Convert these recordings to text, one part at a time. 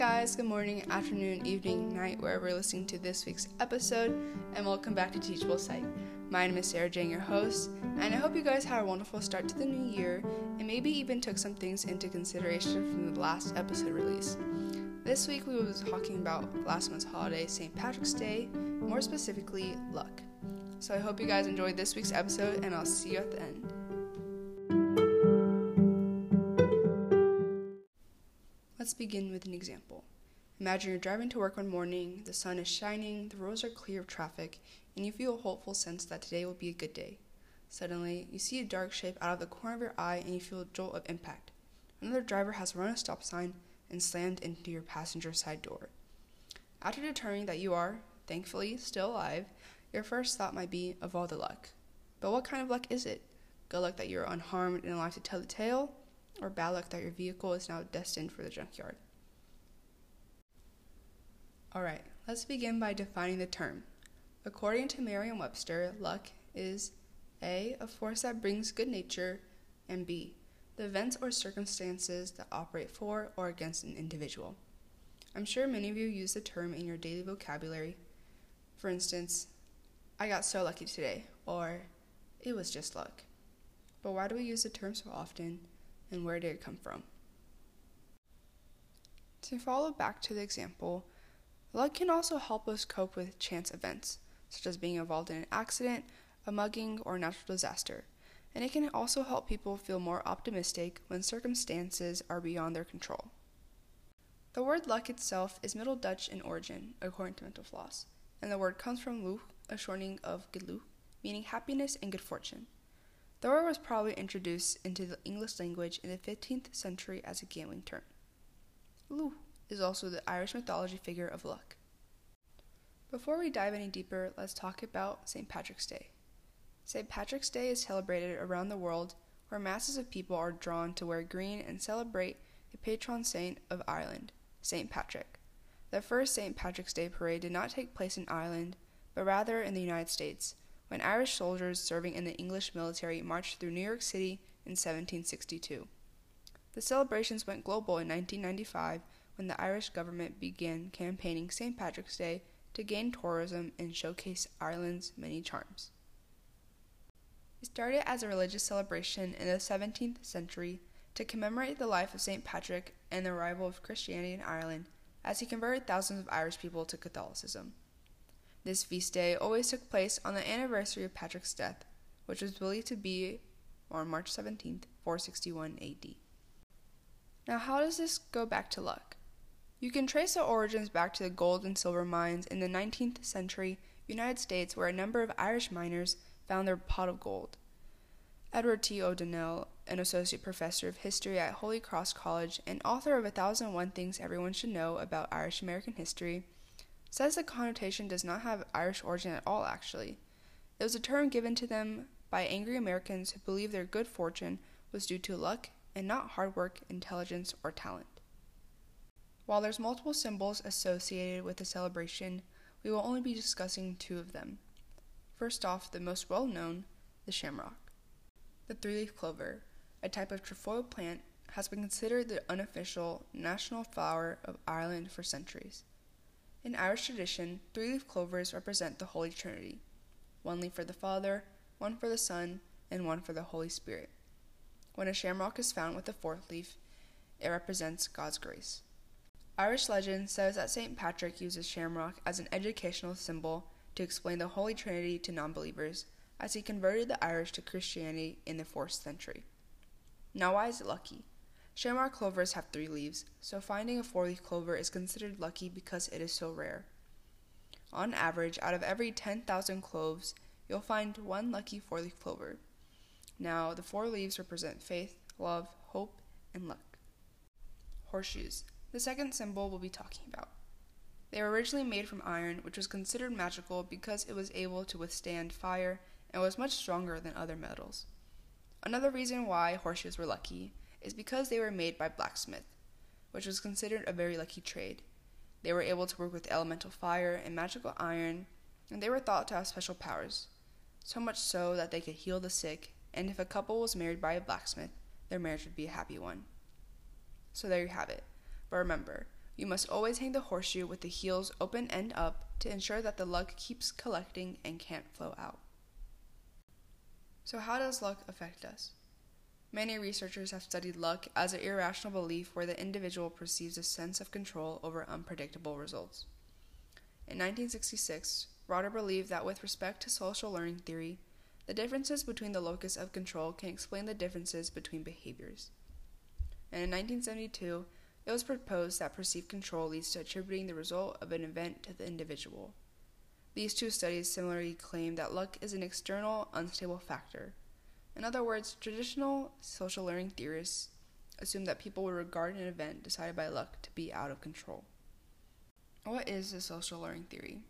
guys, good morning, afternoon, evening, night, wherever you're listening to this week's episode, and welcome back to Teachable Sight. My name is Sarah Jiang, your host, and I hope you guys had a wonderful start to the new year and maybe even took some things into consideration from the last episode release. This week we will be talking about last month's holiday, St. Patrick's Day, more specifically, luck. So I hope you guys enjoyed this week's episode, and I'll see you at the end. Let's begin with an example. Imagine you're driving to work one morning, the sun is shining, the roads are clear of traffic, and you feel a hopeful sense that today will be a good day. Suddenly, you see a dark shape out of the corner of your eye and you feel a jolt of impact. Another driver has run a stop sign and slammed into your passenger side door. After determining that you are, thankfully, still alive, your first thought might be of all the luck. But what kind of luck is it? Good luck that you're unharmed and alive to tell the tale, or bad luck that your vehicle is now destined for the junkyard. Alright, let's begin by defining the term. According to Merriam Webster, luck is A. a force that brings good nature, and B. the events or circumstances that operate for or against an individual. I'm sure many of you use the term in your daily vocabulary. For instance, I got so lucky today, or it was just luck. But why do we use the term so often, and where did it come from? To follow back to the example, luck can also help us cope with chance events, such as being involved in an accident, a mugging, or a natural disaster. And it can also help people feel more optimistic when circumstances are beyond their control. The word luck itself is Middle Dutch in origin, according to Mental Floss, and the word comes from luch, a shortening of geluk, meaning happiness and good fortune. The word was probably introduced into the English language in the 15th century as a gambling term. Luch is also the Irish mythology figure of luck. Before we dive any deeper, let's talk about St. Patrick's Day. St. Patrick's Day is celebrated around the world where masses of people are drawn to wear green and celebrate the patron saint of Ireland, St. Patrick. The first St. Patrick's Day parade did not take place in Ireland, but rather in the United States, when Irish soldiers serving in the English military marched through New York City in 1762. The celebrations went global in 1995 when the Irish government began campaigning St. Patrick's Day to gain tourism and showcase Ireland's many charms. It started as a religious celebration in the 17th century to commemorate the life of St. Patrick and the arrival of Christianity in Ireland as he converted thousands of Irish people to Catholicism. This feast day always took place on the anniversary of Patrick's death, which was believed to be on March 17, 461 AD. Now, how does this go back to luck? You can trace the origins back to the gold and silver mines in the 19th century United States, where a number of Irish miners found their pot of gold. Edward T. O'Donnell, an associate professor of history at Holy Cross College and author of A Thousand and One Things Everyone Should Know About Irish American History, says the connotation does not have Irish origin at all, actually. It was a term given to them by angry Americans who believed their good fortune was due to luck and not hard work, intelligence, or talent. While there's multiple symbols associated with the celebration, we will only be discussing two of them. First off, the most well known, the shamrock. The three leaf clover, a type of trefoil plant, has been considered the unofficial national flower of Ireland for centuries. In Irish tradition, three leaf clovers represent the Holy Trinity one leaf for the Father, one for the Son, and one for the Holy Spirit. When a shamrock is found with a fourth leaf, it represents God's grace. Irish legend says that St. Patrick uses shamrock as an educational symbol to explain the Holy Trinity to non-believers as he converted the Irish to Christianity in the 4th century. Now, why is it lucky? Shamrock clovers have three leaves, so finding a four leaf clover is considered lucky because it is so rare. On average, out of every 10,000 cloves, you'll find one lucky four leaf clover. Now, the four leaves represent faith, love, hope, and luck. Horseshoes, the second symbol we'll be talking about. They were originally made from iron, which was considered magical because it was able to withstand fire and was much stronger than other metals. Another reason why horseshoes were lucky is because they were made by blacksmith, which was considered a very lucky trade. They were able to work with elemental fire and magical iron, and they were thought to have special powers, so much so that they could heal the sick, and if a couple was married by a blacksmith, their marriage would be a happy one. So there you have it. But remember, You must always hang the horseshoe with the heels open end up to ensure that the luck keeps collecting and can't flow out. So, how does luck affect us? Many researchers have studied luck as an irrational belief where the individual perceives a sense of control over unpredictable results. In 1966, Rotter believed that with respect to social learning theory, the differences between the locus of control can explain the differences between behaviors. And in 1972, it was proposed that perceived control leads to attributing the result of an event to the individual. These two studies similarly claim that luck is an external, unstable factor in other words, traditional social learning theorists assume that people would regard an event decided by luck to be out of control. What is a social learning theory?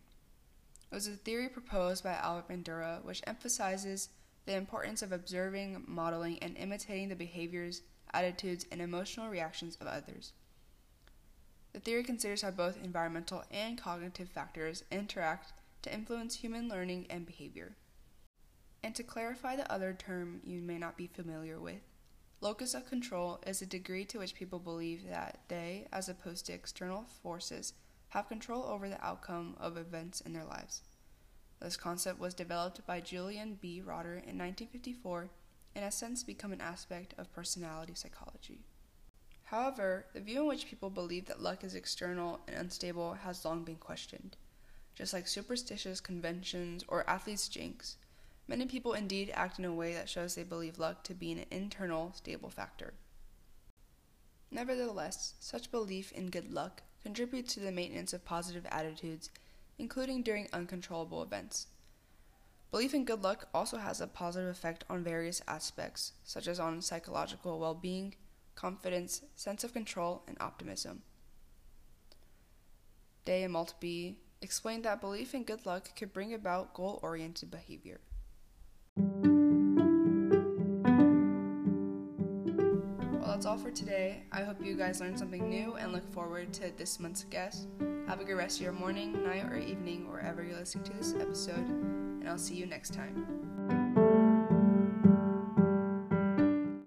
It was a theory proposed by Albert Bandura which emphasizes the importance of observing, modeling, and imitating the behaviors, attitudes, and emotional reactions of others. The theory considers how both environmental and cognitive factors interact to influence human learning and behavior. And to clarify the other term you may not be familiar with, locus of control is a degree to which people believe that they, as opposed to external forces, have control over the outcome of events in their lives. This concept was developed by Julian B. Rotter in 1954 and has since become an aspect of personality psychology. However, the view in which people believe that luck is external and unstable has long been questioned. Just like superstitious conventions or athletes' jinx, Many people indeed act in a way that shows they believe luck to be an internal, stable factor. Nevertheless, such belief in good luck contributes to the maintenance of positive attitudes, including during uncontrollable events. Belief in good luck also has a positive effect on various aspects, such as on psychological well being, confidence, sense of control, and optimism. Day and Maltby explained that belief in good luck could bring about goal oriented behavior. Well, that's all for today. I hope you guys learned something new and look forward to this month's guest. Have a good rest of your morning, night, or evening, wherever you're listening to this episode, and I'll see you next time.